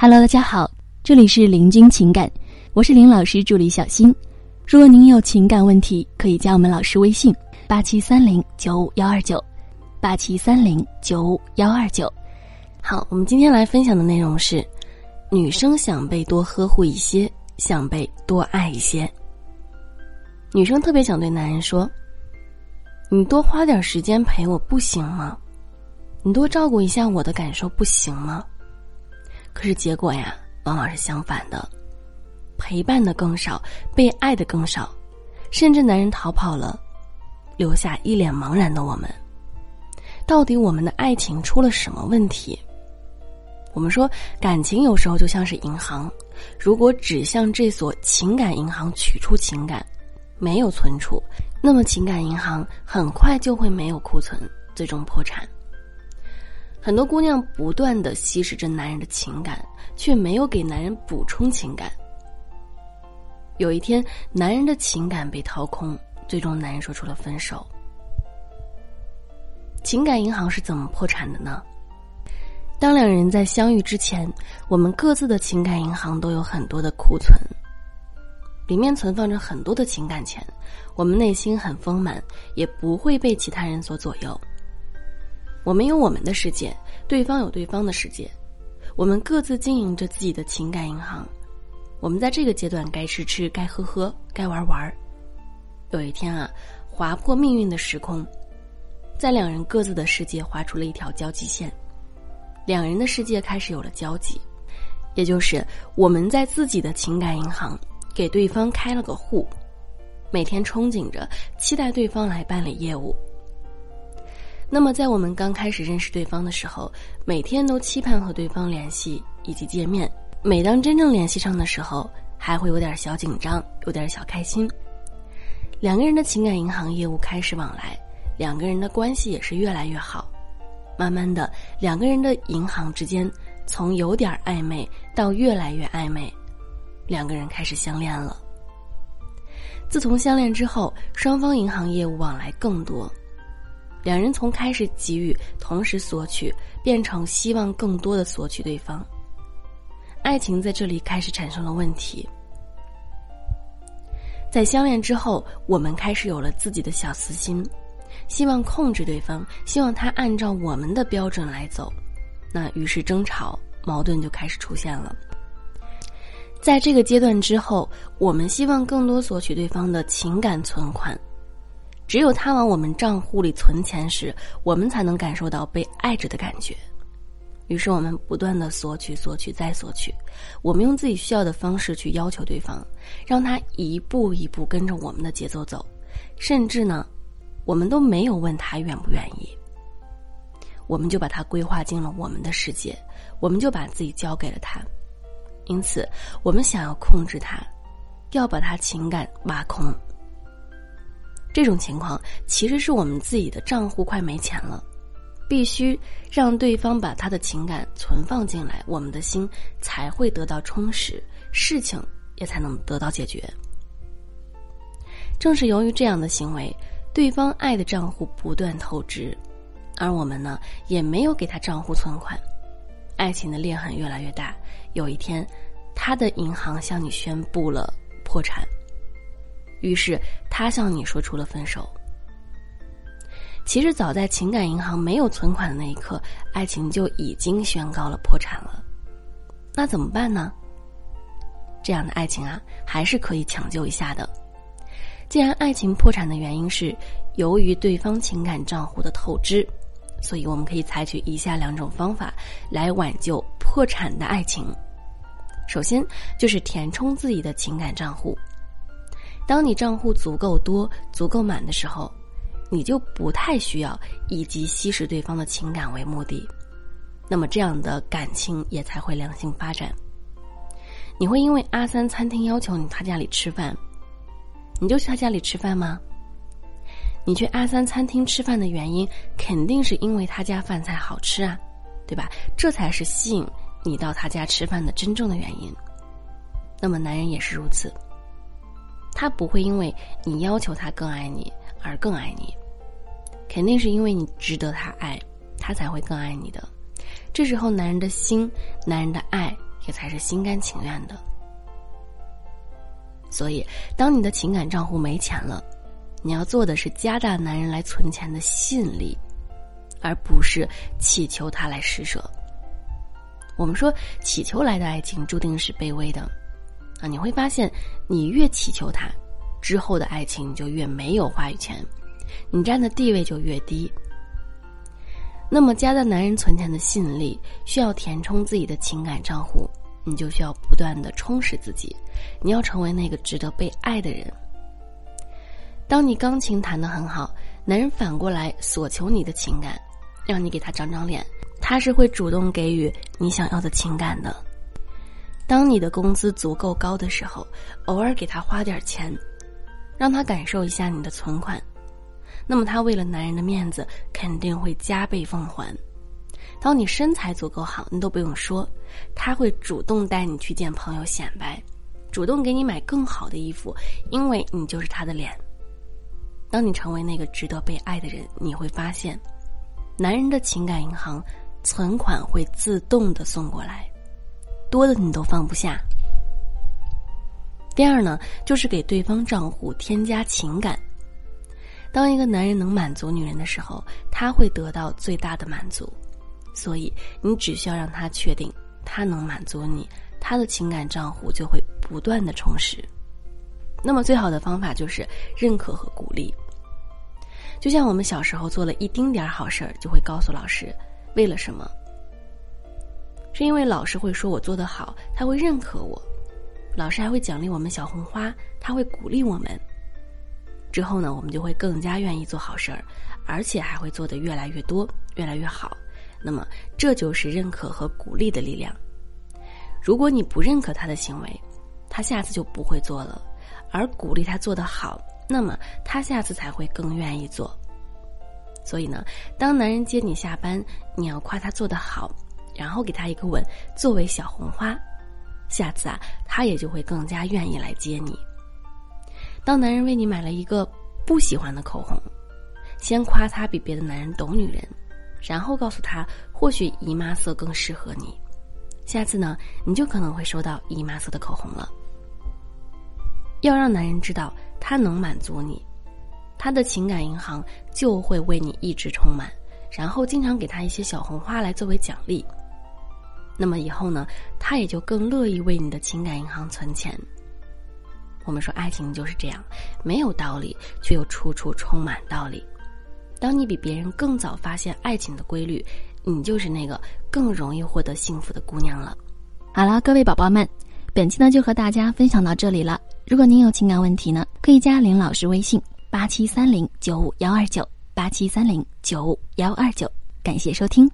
Hello，大家好，这里是林君情感，我是林老师助理小新。如果您有情感问题，可以加我们老师微信：八七三零九五幺二九，八七三零九五幺二九。好，我们今天来分享的内容是：女生想被多呵护一些，想被多爱一些。女生特别想对男人说：“你多花点时间陪我不行吗？你多照顾一下我的感受不行吗？”可是结果呀，往往是相反的，陪伴的更少，被爱的更少，甚至男人逃跑了，留下一脸茫然的我们。到底我们的爱情出了什么问题？我们说，感情有时候就像是银行，如果只向这所情感银行取出情感。没有存储，那么情感银行很快就会没有库存，最终破产。很多姑娘不断的吸食着男人的情感，却没有给男人补充情感。有一天，男人的情感被掏空，最终男人说出了分手。情感银行是怎么破产的呢？当两人在相遇之前，我们各自的情感银行都有很多的库存。里面存放着很多的情感钱，我们内心很丰满，也不会被其他人所左右。我们有我们的世界，对方有对方的世界，我们各自经营着自己的情感银行。我们在这个阶段该吃吃，该喝喝，该玩玩。有一天啊，划破命运的时空，在两人各自的世界划出了一条交集线，两人的世界开始有了交集，也就是我们在自己的情感银行。给对方开了个户，每天憧憬着，期待对方来办理业务。那么，在我们刚开始认识对方的时候，每天都期盼和对方联系以及见面。每当真正联系上的时候，还会有点小紧张，有点小开心。两个人的情感银行业务开始往来，两个人的关系也是越来越好。慢慢的，两个人的银行之间从有点暧昧到越来越暧昧。两个人开始相恋了。自从相恋之后，双方银行业务往来更多，两人从开始给予、同时索取，变成希望更多的索取对方。爱情在这里开始产生了问题。在相恋之后，我们开始有了自己的小私心，希望控制对方，希望他按照我们的标准来走，那于是争吵、矛盾就开始出现了。在这个阶段之后，我们希望更多索取对方的情感存款，只有他往我们账户里存钱时，我们才能感受到被爱着的感觉。于是我们不断的索取、索取再索取，我们用自己需要的方式去要求对方，让他一步一步跟着我们的节奏走，甚至呢，我们都没有问他愿不愿意，我们就把他规划进了我们的世界，我们就把自己交给了他。因此，我们想要控制他，要把他情感挖空。这种情况其实是我们自己的账户快没钱了，必须让对方把他的情感存放进来，我们的心才会得到充实，事情也才能得到解决。正是由于这样的行为，对方爱的账户不断透支，而我们呢，也没有给他账户存款。爱情的裂痕越来越大，有一天，他的银行向你宣布了破产，于是他向你说出了分手。其实早在情感银行没有存款的那一刻，爱情就已经宣告了破产了。那怎么办呢？这样的爱情啊，还是可以抢救一下的。既然爱情破产的原因是由于对方情感账户的透支。所以，我们可以采取以下两种方法来挽救破产的爱情。首先，就是填充自己的情感账户。当你账户足够多、足够满的时候，你就不太需要以及吸食对方的情感为目的，那么这样的感情也才会良性发展。你会因为阿三餐厅要求你他家里吃饭，你就去他家里吃饭吗？你去阿三餐厅吃饭的原因，肯定是因为他家饭菜好吃啊，对吧？这才是吸引你到他家吃饭的真正的原因。那么男人也是如此，他不会因为你要求他更爱你而更爱你，肯定是因为你值得他爱，他才会更爱你的。这时候男人的心、男人的爱也才是心甘情愿的。所以，当你的情感账户没钱了，你要做的是加大男人来存钱的吸引力，而不是祈求他来施舍。我们说，祈求来的爱情注定是卑微的，啊，你会发现，你越祈求他，之后的爱情就越没有话语权，你占的地位就越低。那么，加在男人存钱的吸引力，需要填充自己的情感账户，你就需要不断的充实自己，你要成为那个值得被爱的人。当你钢琴弹得很好，男人反过来索求你的情感，让你给他长长脸，他是会主动给予你想要的情感的。当你的工资足够高的时候，偶尔给他花点钱，让他感受一下你的存款。那么他为了男人的面子，肯定会加倍奉还。当你身材足够好，你都不用说，他会主动带你去见朋友显摆，主动给你买更好的衣服，因为你就是他的脸。当你成为那个值得被爱的人，你会发现，男人的情感银行存款会自动的送过来，多的你都放不下。第二呢，就是给对方账户添加情感。当一个男人能满足女人的时候，他会得到最大的满足，所以你只需要让他确定他能满足你，他的情感账户就会不断的充实。那么最好的方法就是认可和鼓励。就像我们小时候做了一丁点好事儿，就会告诉老师，为了什么？是因为老师会说我做得好，他会认可我，老师还会奖励我们小红花，他会鼓励我们。之后呢，我们就会更加愿意做好事儿，而且还会做得越来越多、越来越好。那么，这就是认可和鼓励的力量。如果你不认可他的行为，他下次就不会做了；而鼓励他做得好，那么他下次才会更愿意做。所以呢，当男人接你下班，你要夸他做得好，然后给他一个吻作为小红花，下次啊，他也就会更加愿意来接你。当男人为你买了一个不喜欢的口红，先夸他比别的男人懂女人，然后告诉他或许姨妈色更适合你。下次呢，你就可能会收到姨妈色的口红了。要让男人知道他能满足你，他的情感银行就会为你一直充满，然后经常给他一些小红花来作为奖励。那么以后呢，他也就更乐意为你的情感银行存钱。我们说爱情就是这样，没有道理，却又处处充满道理。当你比别人更早发现爱情的规律，你就是那个更容易获得幸福的姑娘了。好了，各位宝宝们，本期呢就和大家分享到这里了。如果您有情感问题呢，可以加林老师微信八七三零九五幺二九八七三零九五幺二九。感谢收听。